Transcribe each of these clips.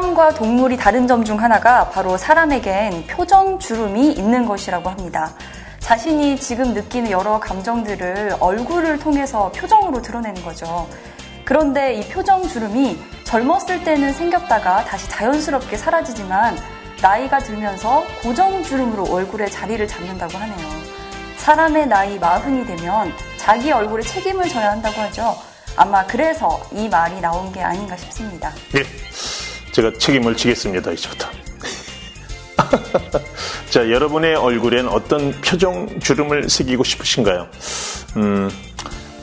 사람과 동물이 다른 점 중 하나가 바로 사람에겐 표정 주름이 있는 것이라고 합니다. 자신이 지금 느끼는 여러 감정들을 얼굴을 통해서 표정으로 드러내는 거죠. 그런데 이 표정 주름이 젊었을 때는 생겼다가 다시 자연스럽게 사라지지만 나이가 들면서 고정 주름으로 얼굴에 자리를 잡는다고 하네요. 사람의 나이 마흔이 되면 자기 얼굴에 책임을 져야 한다고 하죠. 아마 그래서 이 말이 나온 게 아닌가 싶습니다. 예, 제가 책임을 지겠습니다. 이제부터. 자, 여러분의 얼굴엔 어떤 표정 주름을 새기고 싶으신가요? 음,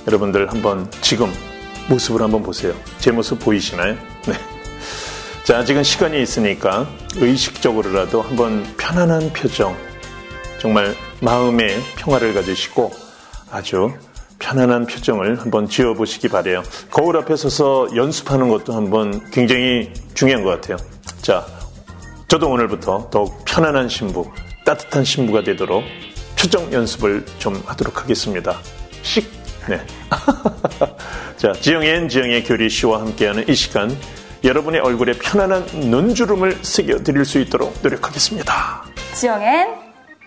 여러분들 한번 지금 모습을 한번 보세요. 제 모습 보이시나요? 네. 자, 아직은 시간이 있으니까 의식적으로라도 한번 편안한 표정, 정말 마음의 평화를 가지시고 아주 편안한 표정을 한번 지어보시기 바래요. 거울 앞에 서서 연습하는 것도 한번 굉장히 중요한 것 같아요. 자, 저도 오늘부터 더욱 편안한 신부, 따뜻한 신부가 되도록 표정 연습을 좀 하도록 하겠습니다. 씩. 네. 자, 지영앤 지영의 교리 씨와 함께하는 이 시간, 여러분의 얼굴에 편안한 눈주름을 새겨드릴 수 있도록 노력하겠습니다. 지영앤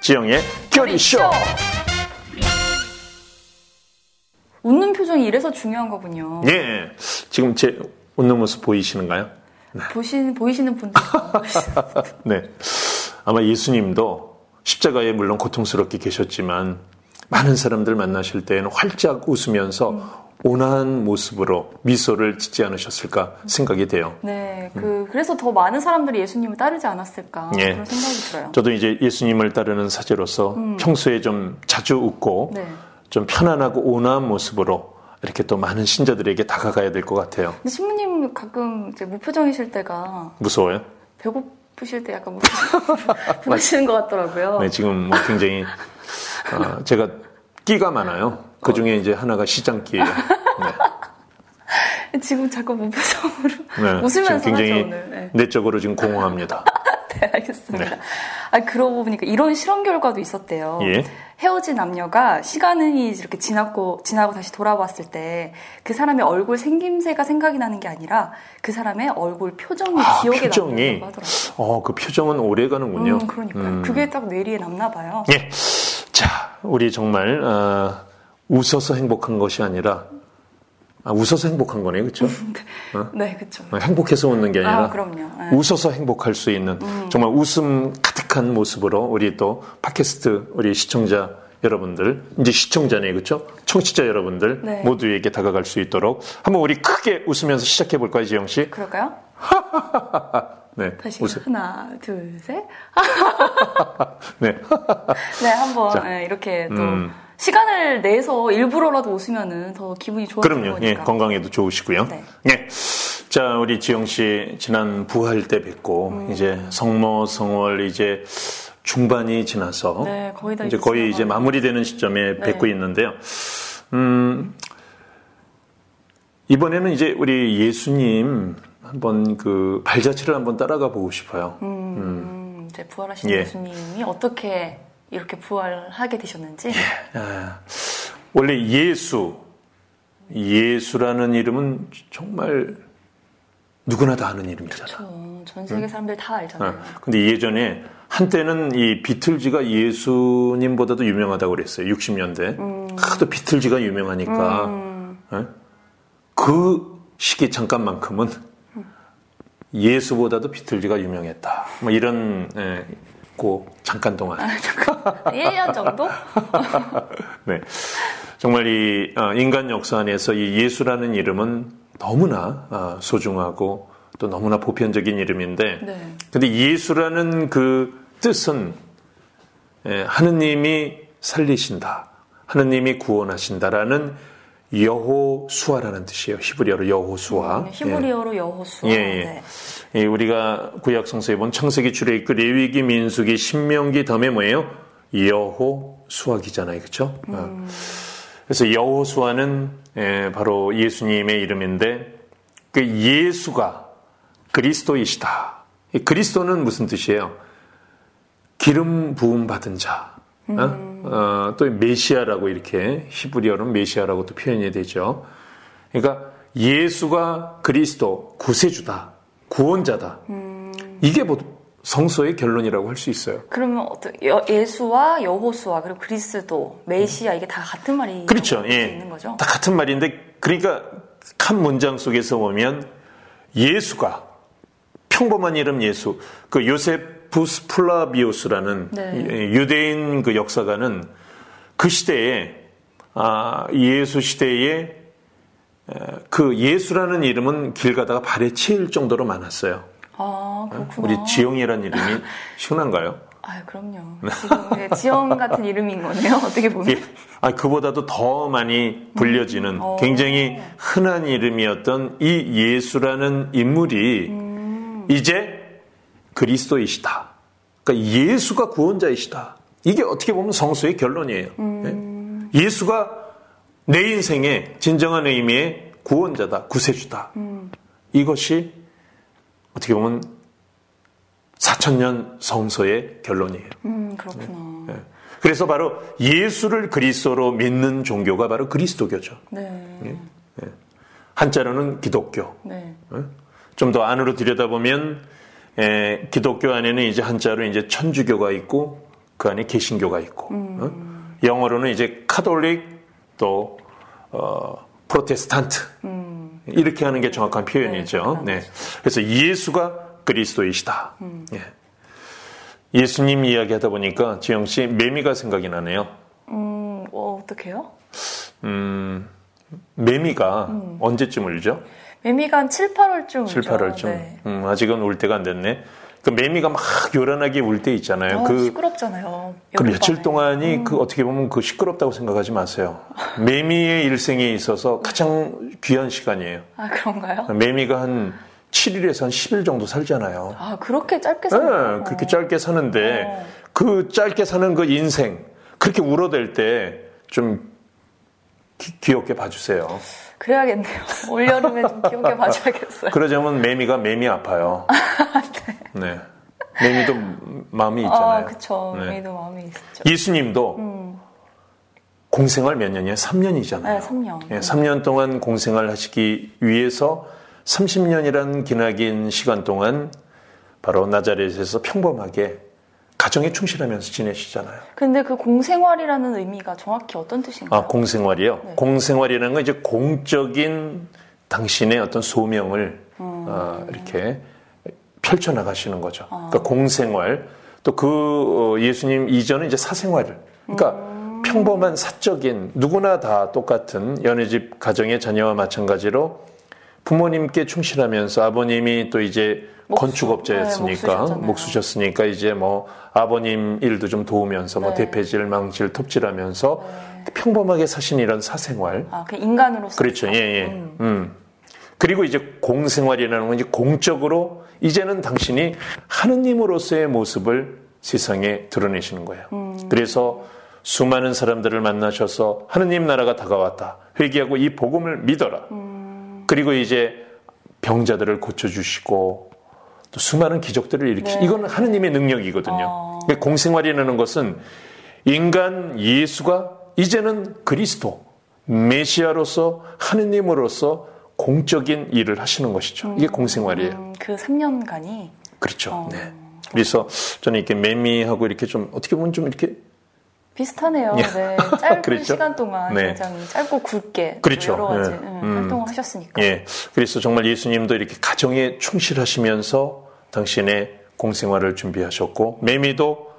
지영의 교리 쇼. 웃는 표정이 이래서 중요한 거군요. 예. 지금 제 웃는 모습 보이시는가요? 보시는 보이시는 분들 네. 아마 예수님도 십자가에 물론 고통스럽게 계셨지만 많은 사람들 만나실 때에는 활짝 웃으면서 온화한 모습으로 미소를 짓지 않으셨을까 생각이 돼요. 네, 그 그래서 더 많은 사람들이 예수님을 따르지 않았을까 예. 그런 생각이 들어요. 저도 이제 예수님을 따르는 사제로서 평소에 좀 자주 웃고 네. 좀 편안하고 온화한 모습으로 이렇게 또 많은 신자들에게 다가가야 될 것 같아요. 근데 신부님 가끔 이제 무표정이실 때가 무서워요? 배고프실 때 약간 무표정으로 보시는 것 같더라고요. 네, 지금 뭐 굉장히 어, 제가 끼가 많아요. 그 중에 이제 하나가 시장끼예요. 네. 지금 자꾸 무표정으로 네, 웃으면서 지금 굉장히 하죠. 네. 내적으로 지금 공허합니다. 네, 알겠습니다. 아, 그러고 보니까 이런 실험 결과도 있었대요. 예. 헤어진 남녀가 시간이 이렇게 지났고, 지나고 다시 돌아봤을 때 그 사람의 얼굴 생김새가 생각이 나는 게 아니라 그 사람의 얼굴 표정이 아, 기억에 표정이 남는다고 하더라고요. 어, 그 표정은 오래 가는군요. 음, 그러니까요. 음. 그게 딱 뇌리에 남나 봐요. 예. 자, 우리 정말 어, 웃어서 행복한 것이 아니라 아, 웃어서 행복한 거네요, 그렇죠? 네, 그쵸. 행복해서 웃는 게 아니라 아, 그럼요. 네. 웃어서 행복할 수 있는 정말 웃음 가득한 모습으로 우리 또 팟캐스트 우리 시청자 여러분들 이제 시청자네 그렇죠? 청취자 여러분들 네. 모두에게 다가갈 수 있도록 한번 우리 크게 웃으면서 시작해 볼까요, 지영 씨? 그럴까요? 네, 다시 웃음. 하나, 둘, 셋. 네, 네, 한번 자, 네, 이렇게 또 음. 시간을 내서 일부러라도 웃으면은 더 기분이 좋아지는 그럼요. 예, 거니까. 건강에도 좋으시고요. 네. 예. 자, 우리 지영 씨 지난 부활 때 뵙고 음. 이제 성모 성월 이제 중반이 지나서 네, 거의 다 이제 거의 이제. 마무리되는 시점에 네. 뵙고 있는데요. 음, 이번에는 이제 우리 예수님 한번 그 발자취를 한번 따라가 보고 싶어요. 음, 이제 부활하신 예. 예수님이 어떻게 이렇게 부활하게 되셨는지. 아, 원래 예수, 예수라는 이름은 정말 누구나 다 아는 이름이잖아. 저, 전 세계 사람들 다 알잖아요. 어, 근데 예전에 한때는 이 비틀즈가 예수님보다도 유명하다고 그랬어요. 60년대. 하도 비틀즈가 유명하니까 어? 그 시기 잠깐만큼은 예수보다도 비틀즈가 유명했다. 뭐 이런 예, 고 잠깐 동안. 1년 정도? 네. 정말 이 어, 인간 역사 안에서 이 예수라는 이름은 너무나 어, 소중하고 또 너무나 보편적인 이름인데 네. 근데 예수라는 그 뜻은 예, 하느님이 살리신다. 하느님이 구원하신다라는 여호수아라는 뜻이에요. 히브리어로 여호수아. 네, 히브리어로 여호수아. 예, 예. 네. 예, 우리가 구약 성서에 본 창세기, 출애굽기, 레위기, 민수기, 신명기 다음에 뭐예요? 여호수아기잖아요, 그렇죠? 그래서 여호수아는 예, 바로 예수님의 이름인데 그 예수가 그리스도이시다. 이 그리스도는 무슨 뜻이에요? 기름 부음 받은 자. 어? 어, 또 메시아라고 이렇게 히브리어로는 메시아라고 또 표현이 되죠. 그러니까 예수가 그리스도 구세주다. 구원자다. 이게 뭐 성서의 결론이라고 할 수 있어요. 그러면 어떤 여- 예수와 여호수아 그리고 그리스도 메시아 이게 다 같은 말이 그렇죠. 예. 있는 거죠? 다 같은 말인데 그러니까 한 문장 속에서 보면 예수가 평범한 이름 예수 그 요세푸스 플라비오스라는 네. 유대인 그 역사가는 그 시대에 아, 예수 시대에 에, 그 예수라는 이름은 길 가다가 발에 치일 정도로 많았어요. 아 그렇구나. 우리 지영이라는 이름이 시원한가요? 아 그럼요. 지금 네, 지영 같은 이름인 거네요. 어떻게 보면. 예. 아, 그보다도 더 많이 불려지는 어. 굉장히 흔한 이름이었던 이 예수라는 인물이 음. 이제 그리스도이시다. 그러니까 예수가 구원자이시다. 이게 어떻게 보면 성서의 결론이에요. 음. 예? 예수가 내 인생의 진정한 의미의 구원자다, 구세주다. 음. 이것이 어떻게 보면 4천년 성서의 결론이에요. 음 그렇구나. 예. 그래서 바로 예수를 그리스도로 믿는 종교가 바로 그리스도교죠. 네. 한자로는 기독교. 네. 좀더 안으로 들여다보면 에, 기독교 안에는 이제 한자로 이제 천주교가 있고 그 안에 개신교가 있고 어? 영어로는 이제 카톨릭 또 어, 프로테스탄트 이렇게 하는 게 정확한 표현이죠. 네. 그래서 예수가 그리스도이시다. 예. 예수님 이야기하다 보니까 지영 씨 매미가 생각이 나네요. 음 어, 어떡해요? 음, 매미가 언제쯤 울죠? 매미가 한 7, 8월쯤 7, 8월쯤. 네. 음, 아직은 울 때가 안 됐네. 그 매미가 막 요란하게 울 때 있잖아요. 어, 그, 시끄럽잖아요. 그 며칠. 동안이 그 어떻게 보면 그 시끄럽다고 생각하지 마세요. 매미의 일생에 있어서 가장 귀한 시간이에요. 아 그런가요? 매미가 한 7일에서 한 10일 정도 살잖아요. 아 그렇게 짧게 네, 사나요? 그렇게 짧게 사는데 어. 그 짧게 사는 그 인생 그렇게 울어댈 때 좀 귀엽게 봐주세요. 그래야겠네요. 올여름에 좀 기억해 봐줘야겠어요. 그러자면 매미가 매미 아파요. 네. 매미도 마음이 있잖아요. 아 그쵸. 네. 매미도 마음이 있죠. 예수님도 공생활 몇 년이에요? 3년이잖아요. 네, 3년. 예, 3년 동안 공생활 하시기 위해서 30년이란 기나긴 시간 동안 바로 나자렛에서 평범하게 가정에 충실하면서 지내시잖아요. 근데 그 공생활이라는 의미가 정확히 어떤 뜻인가요? 아, 공생활이요? 네. 공생활이라는 건 이제 공적인 당신의 어떤 소명을 음. 어, 이렇게 펼쳐나가시는 거죠. 아. 그러니까 공생활, 또 그 예수님 이전은 이제 사생활을, 그러니까 음. 평범한 사적인 누구나 다 똑같은 연애집 가정의 자녀와 마찬가지로 부모님께 충실하면서 아버님이 또 이제 목수. 건축업자였으니까 네. 목수셨으니까 이제 뭐 아버님 일도 좀 도우면서 뭐 네. 대패질, 망칠, 톱질하면서 평범하게 사신 이런 사생활. 아, 그 인간으로서. 그렇죠. 예, 예. 음. 그리고 이제 공생활이라는 건 이제 공적으로 이제는 당신이 하느님으로서의 모습을 세상에 드러내시는 거예요. 그래서 수많은 사람들을 만나셔서 하느님 나라가 다가왔다. 회개하고 이 복음을 믿어라. 그리고 이제 병자들을 고쳐주시고 또 수많은 기적들을 일으키시. 네. 이건 하느님의 능력이거든요. 어. 그러니까 공생활이라는 것은 인간 예수가 이제는 그리스도 메시아로서 하느님으로서 공적인 일을 하시는 것이죠. 이게 공생활이에요. 음, 그 3년간이. 그렇죠. 어. 네. 그래서 저는 이렇게 매미하고 이렇게 좀 어떻게 보면 좀 이렇게 비슷하네요. 예. 네. 짧은 그렇죠? 시간 동안 네. 굉장히 짧고 굵게 그렇죠. 여러 가지 예. 음, 음. 활동을 하셨으니까. 예. 그래서 정말 예수님도 이렇게 가정에 충실하시면서 당신의 공생활을 준비하셨고 매미도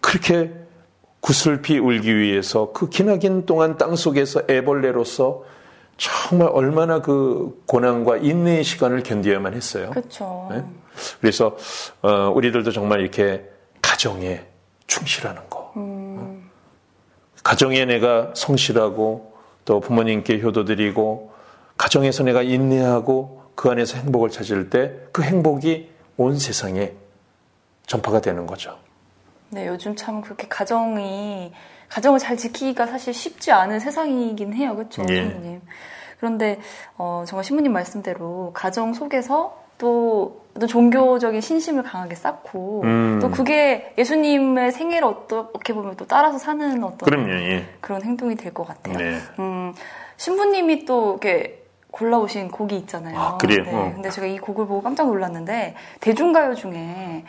그렇게 구슬피 울기 위해서 그 기나긴 동안 땅 속에서 애벌레로서 정말 얼마나 그 고난과 인내의 시간을 견뎌야만 했어요. 그렇죠. 네? 그래서 어, 우리들도 정말 이렇게 가정에 충실하는 거. 어? 가정에 내가 성실하고 또 부모님께 효도드리고 가정에서 내가 인내하고 그 안에서 행복을 찾을 때 그 행복이 온 세상에 전파가 되는 거죠. 네, 요즘 참 그렇게 가정이 가정을 잘 지키기가 사실 쉽지 않은 세상이긴 해요, 그렇죠, 예. 신부님. 그런데 어, 정말 신부님 말씀대로 가정 속에서 또 어떤 종교적인 신심을 강하게 쌓고 음. 또 그게 예수님의 생애를 어떻게 보면 또 따라서 사는 어떤 그럼요, 예. 그런 행동이 될 것 같아요. 네. 음, 신부님이 또 이렇게 골라오신 곡이 있잖아요. 아, 그래요? 네. 어. 근데 제가 이 곡을 보고 깜짝 놀랐는데 대중가요 중에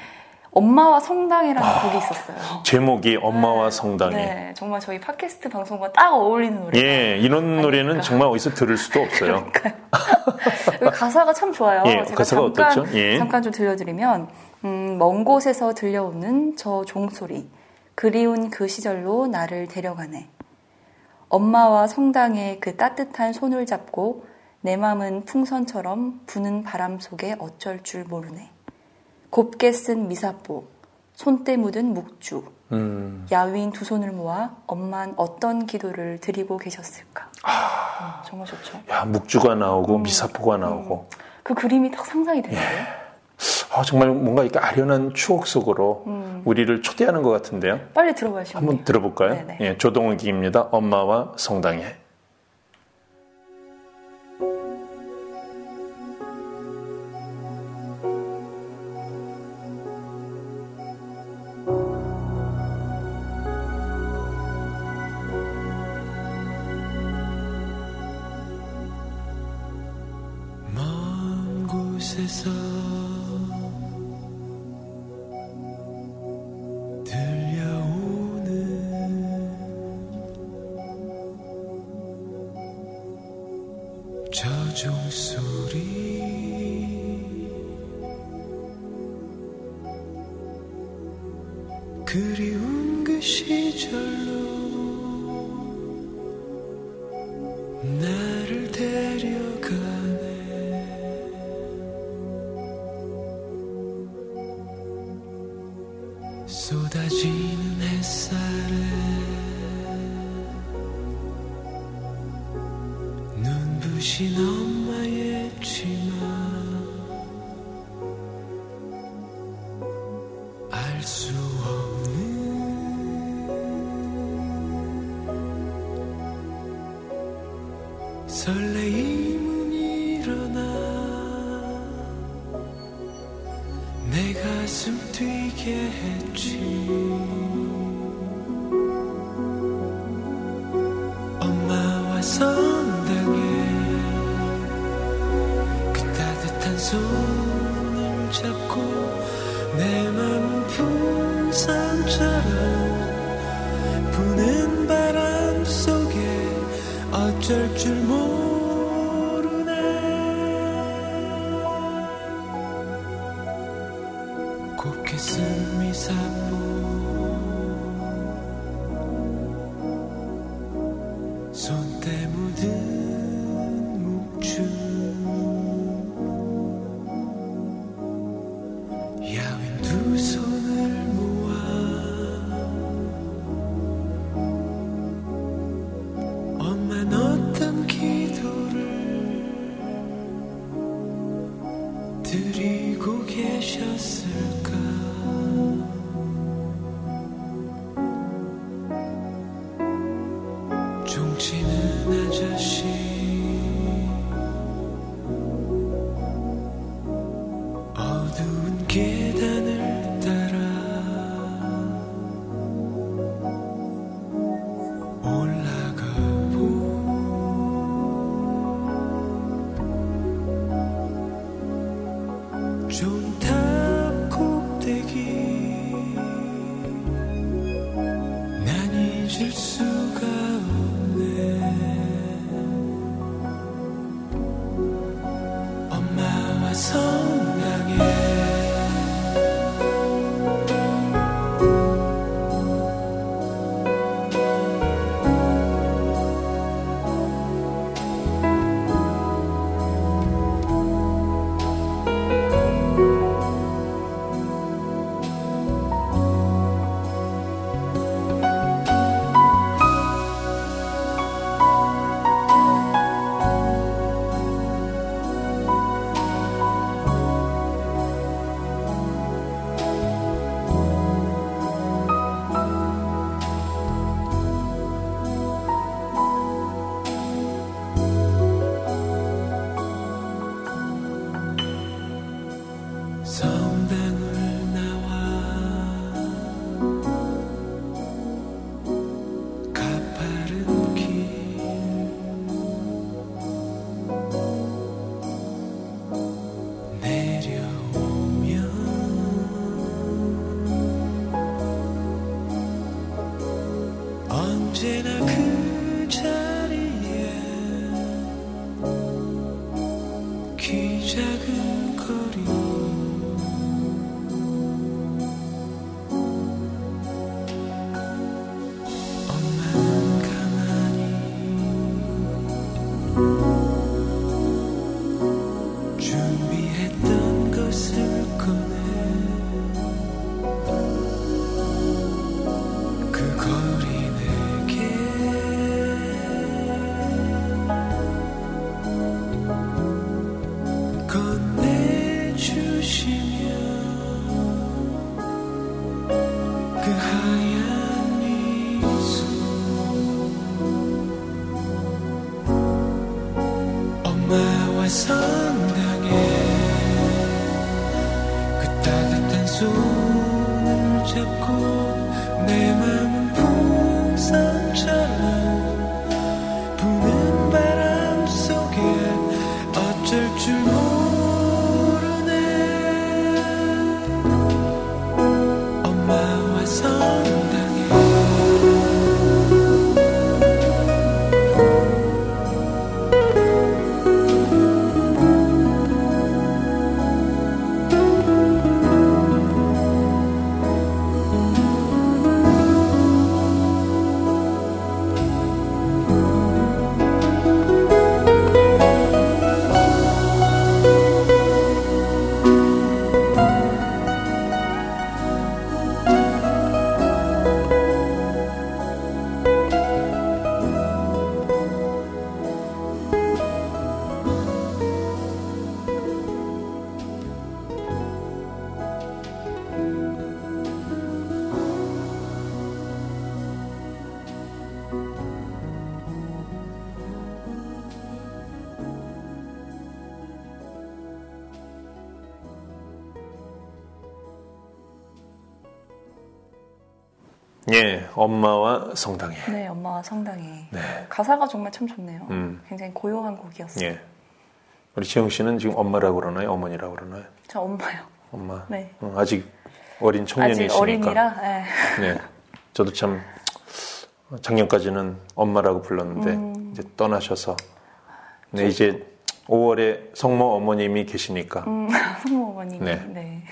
엄마와 성당이라는 아, 곡이 있었어요. 제목이 엄마와 네. 성당이. 네, 정말 저희 팟캐스트 방송과 딱 어울리는 노래. 예, 이런 노래는 아닙니까? 정말 어디서 들을 수도 없어요. 그 가사가 참 좋아요. 예, 제가 가사가 잠깐, 어떻죠? 예. 잠깐 좀 들려드리면 음, 먼 곳에서 들려오는 저 종소리 그리운 그 시절로 나를 데려가네. 엄마와 성당의 그 따뜻한 손을 잡고 내 맘은 풍선처럼 부는 바람 속에 어쩔 줄 모르네. 곱게 쓴 미사포, 손때 묻은 묵주, 음, 야윈 두 손을 모아 엄만 어떤 기도를 드리고 계셨을까. 음, 정말 좋죠. 야, 묵주가 나오고 음. 미사포가 나오고. 그 그림이 딱 상상이 되는데요. 아, 정말 뭔가 이렇게 아련한 추억 속으로 음. 우리를 초대하는 것 같은데요. 빨리 들어봐야죠. 한번 들어볼까요? 네네. 예, 조동욱입니다. 엄마와 성당에. 부신 엄마의 치마 알 수 없는 설레임은 일어나 내 가슴 뛰게 했지. 엄 손때 묻은 묵주 엄마와 성당에 엄마와 성당에. 네, 엄마와 성당에. 네. 가사가 정말 참 좋네요. 음. 굉장히 고요한 곡이었어요. 예. 우리 지영 씨는 지금 엄마라고 그러나요? 어머니라고 그러나요? 저 엄마요. 엄마. 네. 어, 아직 어린 아직 청년이시니까. 어린이라. 네. 네. 저도 참 작년까지는 엄마라고 불렀는데 음. 이제 떠나셔서 네, 이제 5월에 성모 어머님이 계시니까 음, 성모 어머님이. 네. 네.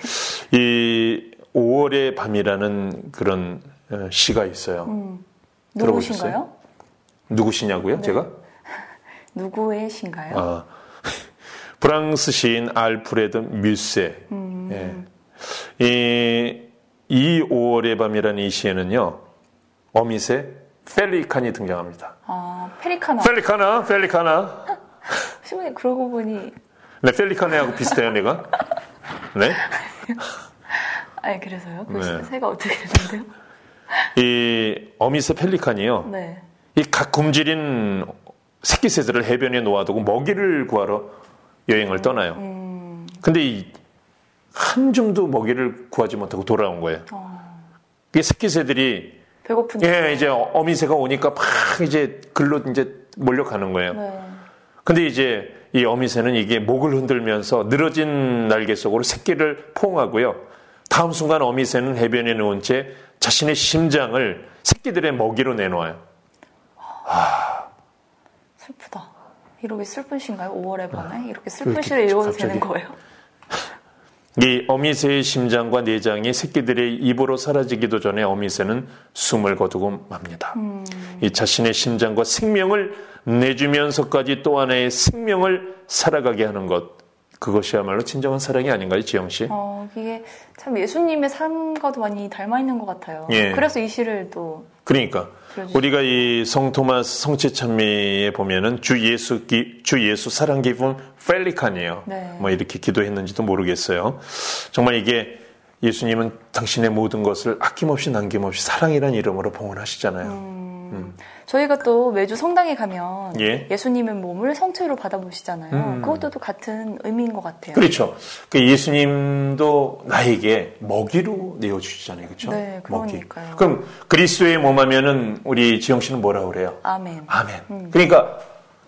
이 5월의 밤이라는 그런 어, 시가 있어요. 음. 들어보셨어요? 누구신가요? 누구시냐고요? 네. 제가? 누구의 신가요? 아, 프랑스 시인 알프레드 뮤세. 음. 예. 이, 이 5월의 밤이라는 이 시에는요, 어미새 펠리칸이 등장합니다. 아, 페리카나. 펠리카나, 펠리카나. 신부님 그러고 보니 네, 펠리카네하고 비슷해요, 내가. 네. 아니 그래서요? 그 네. 새가 어떻게 되는데요? 이 어미새 펠리칸이요. 네. 이각 굶주린 새끼 새들을 해변에 놓아두고 먹이를 구하러 여행을 떠나요. 음, 근데 이 한줌도 먹이를 구하지 못하고 돌아온 거예요. 어, 이 새끼 새들이 배고픈. 예, 이제 어미새가 오니까 막 이제 글로 이제 몰려가는 거예요. 네. 근데 이제 이 어미새는 이게 목을 흔들면서 늘어진 날개 속으로 새끼를 포옹하고요. 다음 순간 어미새는 해변에 누운 채 자신의 심장을 새끼들의 먹이로 내놓아요. 슬프다. 이렇게 슬픈신가요? 5월의 밤에 이렇게 슬픈 아, 이렇게 시를 읽어도 갑자기. 되는 거예요? 이 어미새의 심장과 내장이 새끼들의 입으로 사라지기도 전에 어미새는 숨을 거두고 맙니다. 음. 이 자신의 심장과 생명을 내주면서까지 또 하나의 생명을 살아가게 하는 것. 그것이야말로 진정한 사랑이 아닌가요, 지영 씨? 어, 이게 참 예수님의 삶과도 많이 닮아 있는 것 같아요. 예. 그래서 이 시를 또 그러니까 그러죠. 우리가 이 성 토마스 성취찬미에 보면은 주 예수 기, 주 예수 사랑 기쁨 펠리칸이에요. 네. 뭐 이렇게 기도했는지도 모르겠어요. 정말 이게 예수님은 당신의 모든 것을 아낌없이 남김없이 사랑이라는 이름으로 봉헌하시잖아요. 음, 저희가 또 매주 성당에 가면 예. 예수님의 몸을 성체로 받아보시잖아요. 음. 그것도 또 같은 의미인 것 같아요. 그렇죠. 그 예수님도 나에게 먹이로 내어 주시잖아요. 그렇죠? 네, 먹이. 그러니까요. 그럼 그리스도의 몸 하면은 우리 지영 씨는 뭐라고 그래요? 아멘. 아멘. 음. 그러니까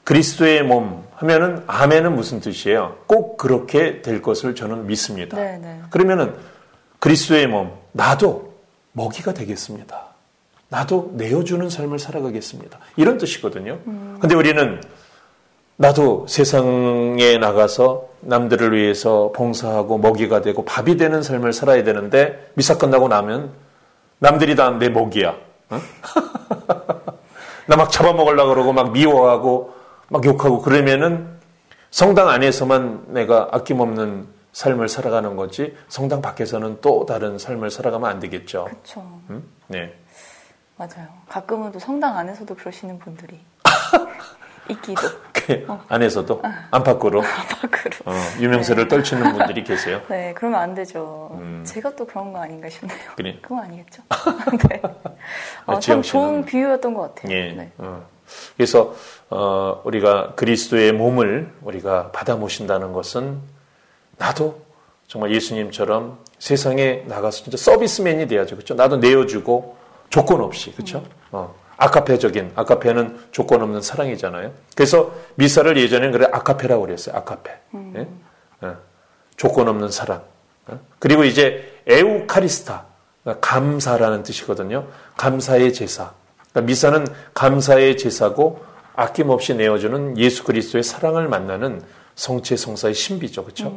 그리스도의 몸 하면은 아멘은 무슨 뜻이에요? 꼭 그렇게 될 것을 저는 믿습니다. 네, 네. 그러면은 그리스도의 몸 나도 먹이가 되겠습니다. 나도 내어주는 삶을 살아가겠습니다. 이런 뜻이거든요. 음. 근데 우리는 나도 세상에 나가서 남들을 위해서 봉사하고 먹이가 되고 밥이 되는 삶을 살아야 되는데 미사 끝나고 나면 남들이 다 내 먹이야. 나막 잡아먹으려고 그러고 막 미워하고 막 욕하고 그러면은 성당 안에서만 내가 아낌없는 삶을 살아가는 거지 성당 밖에서는 또 다른 삶을 살아가면 안 되겠죠. 그렇죠. 음? 네. 맞아요. 가끔은 또 성당 안에서도 그러시는 분들이 있기도 그 안에서도 안팎으로 밖으로. 어, 유명세를 떨치는 분들이 계세요. 네, 그러면 안 되죠. 음. 제가 또 그런 거 아닌가 싶네요. 그래. 그건 아니겠죠. 네. 아, 어, 지영 참 좋은 비유였던 것 같아요. 예. 네. 어. 그래서 어, 우리가 그리스도의 몸을 우리가 받아 모신다는 것은 나도 정말 예수님처럼 세상에 나가서 진짜 서비스맨이 돼야죠. 그렇죠? 나도 내어주고 조건 없이 그렇죠? 어. 아카페적인 아카페는 조건 없는 사랑이잖아요. 그래서 미사를 예전에는 그래 아카페라고 그랬어요. 아카페. 예? 어. 조건 없는 사랑. 어? 그리고 이제 에우카리스타 그러니까 감사라는 뜻이거든요. 감사의 제사. 그러니까 미사는 감사의 제사고 아낌없이 내어주는 예수 그리스도의 사랑을 만나는 성체 성사의 신비죠, 그렇죠?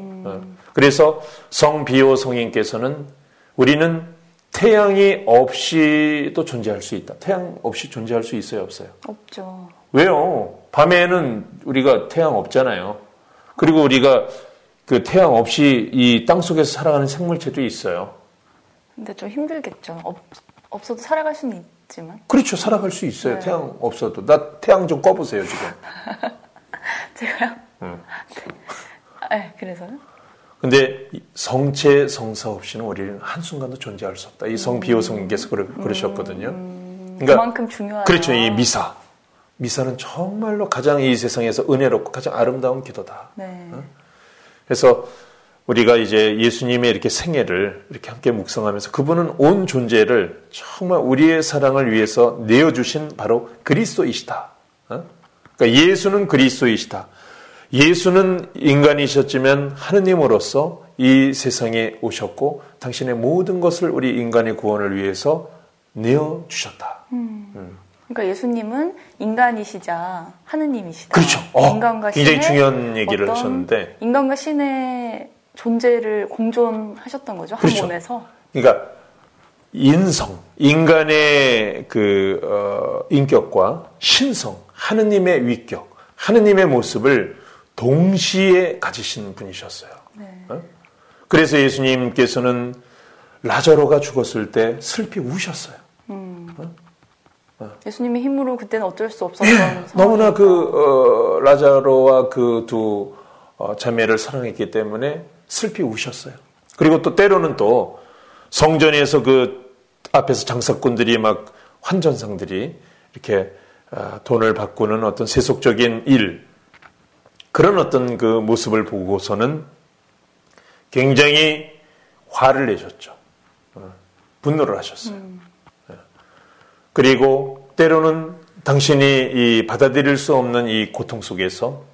그래서 성 비오 성인께서는 우리는 태양이 없이도 존재할 수 있다. 태양 없이 존재할 수 있어요, 없어요? 없죠. 왜요? 밤에는 우리가 태양 없잖아요. 그리고 우리가 그 태양 없이 이 땅 속에서 살아가는 생물체도 있어요. 근데 좀 힘들겠죠. 없, 없어도 살아갈 수는 있지만. 그렇죠. 살아갈 수 있어요. 네. 태양 없어도. 나 태양 좀 꺼보세요, 지금. 제가요? 음. 네, 그래서요? 근데 이 성체 성사 없이는 우리는 한순간도 존재할 수 없다. 이 성비호 성님께서 그러, 그러셨거든요. 그러니까 그만큼 중요하다. 그렇죠. 이 미사. 미사는 정말로 가장 이 세상에서 은혜롭고 가장 아름다운 기도다. 네. 그래서 우리가 이제 예수님의 이렇게 생애를 이렇게 함께 묵상하면서 그분은 온 존재를 정말 우리의 사랑을 위해서 내어주신 바로 그리스도이시다. 어? 그러니까 예수는 그리스도이시다. 예수는 인간이셨지만 하느님으로서 이 세상에 오셨고 당신의 모든 것을 우리 인간의 구원을 위해서 내어 주셨다. 그러니까 예수님은 인간이시자 하느님이시다. 그렇죠. 어, 인간과 굉장히 중요한 얘기를 하셨는데. 인간과 신의 존재를 공존하셨던 거죠. 한 그렇죠. 몸에서. 그러니까 인성, 인간의 그 어, 인격과 신성, 하느님의 위격, 하느님의 모습을 동시에 가지신 분이셨어요. 네. 어? 그래서 예수님께서는 라자로가 죽었을 때 슬피 우셨어요. 예수님의 힘으로 그때는 어쩔 수 없었던 상황이니까. 너무나 그 어, 라자로와 그두 어, 자매를 사랑했기 때문에 슬피 우셨어요. 그리고 또 때로는 또 성전에서 그 앞에서 장사꾼들이 막 환전상들이 이렇게 아, 돈을 바꾸는 어떤 세속적인 일 그런 어떤 그 모습을 보고서는 굉장히 화를 내셨죠. 어, 분노를 하셨어요. 예. 그리고 때로는 당신이 이 받아들일 수 없는 이 고통 속에서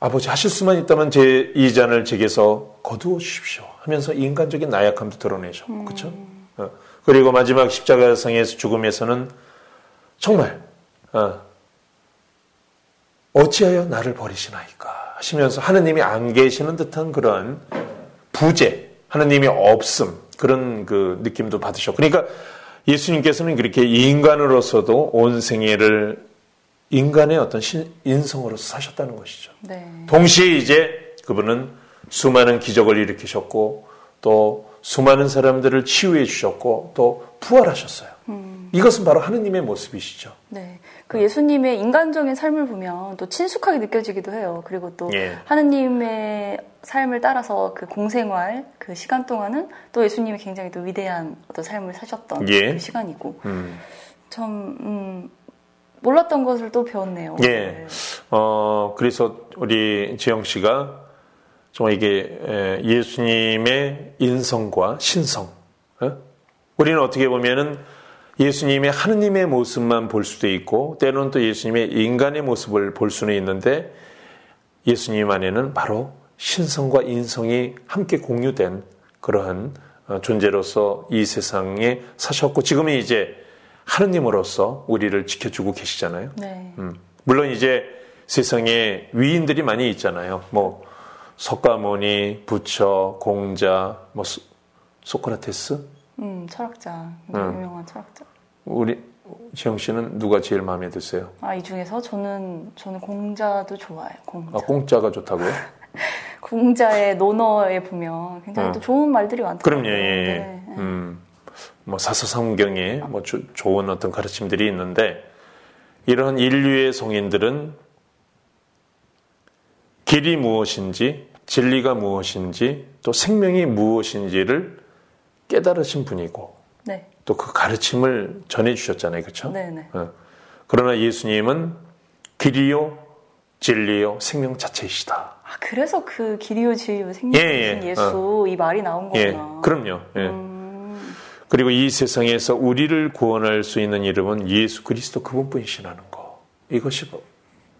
아버지 하실 수만 있다면 제 이 잔을 제게서 거두어 주십시오 하면서 인간적인 나약함도 드러내셨고 그렇죠? 어, 그리고 마지막 십자가상에서 죽음에서는 정말 어, 어찌하여 나를 버리시나이까 하시면서 하느님이 안 계시는 듯한 그런 부재, 하느님이 없음 그런 그 느낌도 받으셨고 그러니까 예수님께서는 그렇게 인간으로서도 온 생애를 인간의 어떤 신- 인성으로서 사셨다는 것이죠. 네. 동시에 이제 그분은 수많은 기적을 일으키셨고 또 수많은 사람들을 치유해 주셨고 또 부활하셨어요. 이것은 바로 하느님의 모습이시죠. 네. 그 예수님의 인간적인 삶을 보면 또 친숙하게 느껴지기도 해요. 그리고 또 예. 하느님의 삶을 따라서 그 공생활 그 시간 동안은 또 예수님이 굉장히 또 위대한 어떤 삶을 사셨던 예. 그 시간이고 음. 참 음, 몰랐던 것을 또 배웠네요. 예. 오늘. 어, 그래서 우리 지영 씨가 정말 이게 에, 예수님의 인성과 신성. 어? 우리는 어떻게 보면은 예수님의 하느님의 모습만 볼 수도 있고 때로는 또 예수님의 인간의 모습을 볼 수는 있는데 예수님 안에는 바로 신성과 인성이 함께 공유된 그러한 어, 존재로서 이 세상에 사셨고 지금은 이제 하느님으로서 우리를 지켜주고 계시잖아요. 네. 음, 물론 이제 세상에 위인들이 많이 있잖아요. 뭐 석가모니, 부처, 공자, 뭐 소, 소크라테스. 음, 철학자. 음. 유명한 철학자. 우리 지영 씨는 누가 제일 마음에 드세요? 아, 이 중에서 저는, 저는 공자도 좋아해요. 공자. 아, 공짜가 좋다고요? 공자의 논어에 보면 굉장히 어. 또 좋은 말들이 많더라고요. 그럼요. 예, 예. 네. 음, 뭐 사서성경에 뭐 조- 좋은 어떤 가르침들이 있는데 이런 인류의 성인들은 길이 무엇인지 진리가 무엇인지 또 생명이 무엇인지를 깨달으신 분이고 네. 또그 가르침을 전해 주셨잖아요. 그렇죠? 네네. 어. 그러나 예수님은 길이요 진리요 생명 자체이시다. 아, 그래서 그 길이요 진리요 예, 생명이신 예. 예수 이 말이 나온 예, 거구나. 그럼요. 예. 음, 그리고 이 세상에서 우리를 구원할 수 있는 이름은 예수 그리스도 그분뿐이시라는 거. 이것이 바-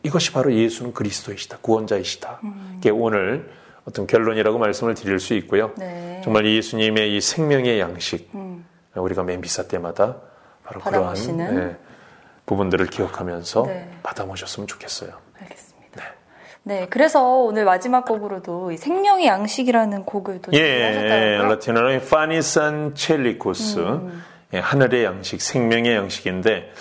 이것이 바로 예수는 그리스도이시다. 구원자이시다. 이게 오늘 어떤 결론이라고 말씀을 드릴 수 있고요. 네. 정말 예수님의 이 생명의 양식 음, 우리가 맨 미사 때마다 바로 받아 그러한. 예, 부분들을 기억하면서 네. 받아 모셨으면 좋겠어요. 알겠습니다. 네, 그래서 오늘 마지막 곡으로도 이 생명의 양식이라는 곡을 또 예, 준비하셨다고요? 라틴어로 파니산 첼리코스 음. 예, 하늘의 양식, 생명의 양식인데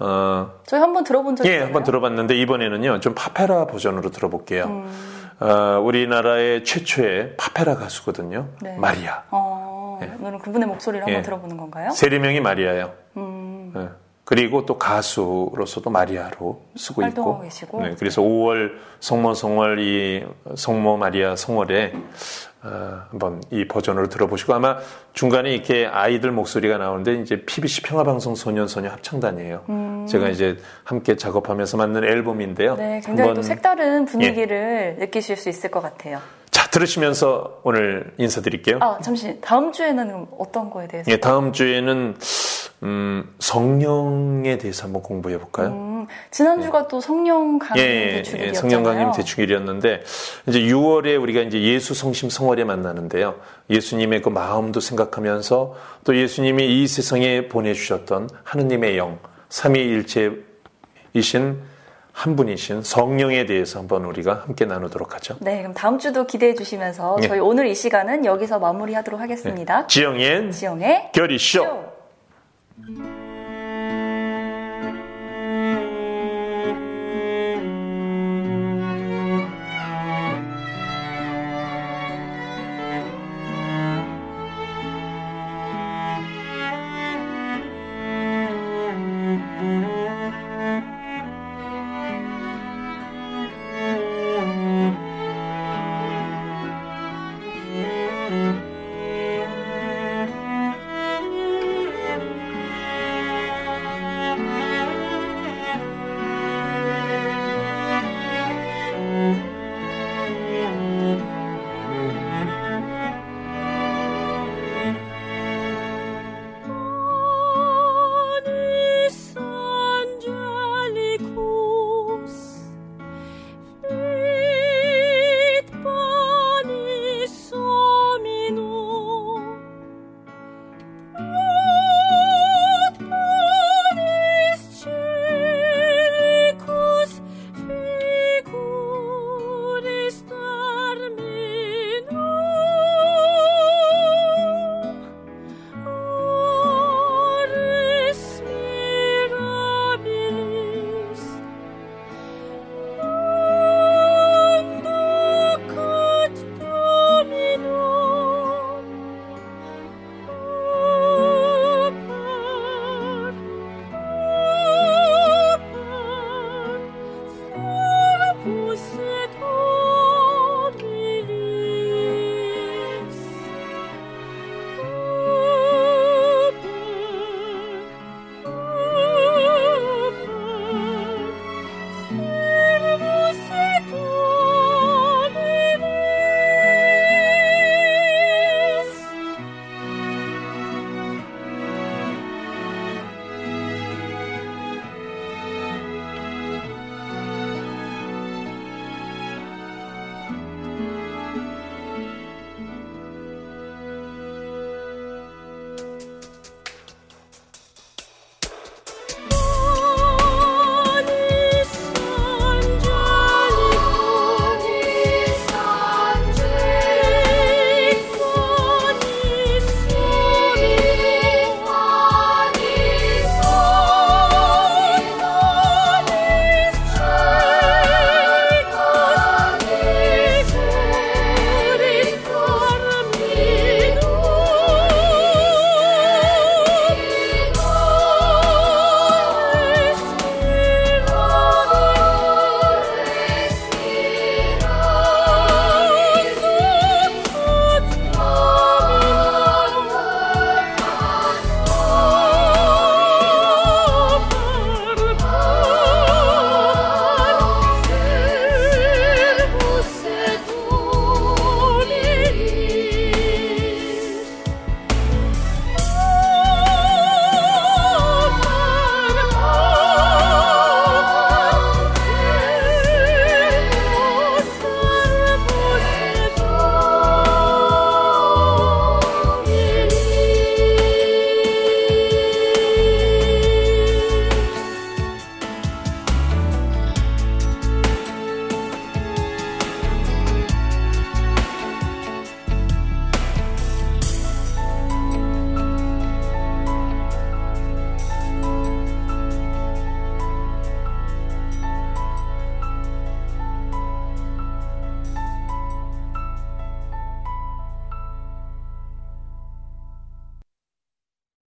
어, 저희 한번 들어본 적 예, 있잖아요. 한번 들어봤는데 이번에는요 좀 파페라 버전으로 들어볼게요. 음. 어, 우리나라의 최초의 파페라 가수거든요. 네. 마리아. 어, 예. 오늘은 그분의 목소리를 한번 예. 들어보는 건가요? 세례명이 마리아예요. 음, 예. 그리고 또 가수로서도 마리아로 쓰고 있고. 계시고. 네, 그래서 5월 성모 성월 이 성모 마리아 성월에 어, 한번 이 버전으로 들어보시고 아마 중간에 이렇게 아이들 목소리가 나오는데 이제 PBC 평화방송 소년 소녀 합창단이에요. 제가 이제 함께 작업하면서 만든 앨범인데요. 음. 네, 굉장히 또 한번- 예. 색다른 분위기를 느끼실 수 있을 것 같아요. 자 들으시면서 오늘 인사드릴게요. 아, 잠시 다음 주에는 어떤 거에 대해서? 예, 다음 주에는 음, 성령에 대해서 한번 공부해 볼까요? 음, 지난주가 또 성령 강림 예, 예, 대축일이었잖아요. 성령 강림 대축일이었는데 이제 6월에 우리가 이제 예수 성심 성월에 만나는데요. 예수님의 그 마음도 생각하면서 또 예수님이 이 세상에 보내 주셨던 하느님의 영, 삼위일체이신 한 분이신 성령에 대해서 한번 우리가 함께 나누도록 하죠. 네, 그럼 다음 주도 기대해 주시면서 예. 저희 오늘 이 시간은 여기서 마무리하도록 하겠습니다. 지영의 지영의 결의쇼. Mm-hmm.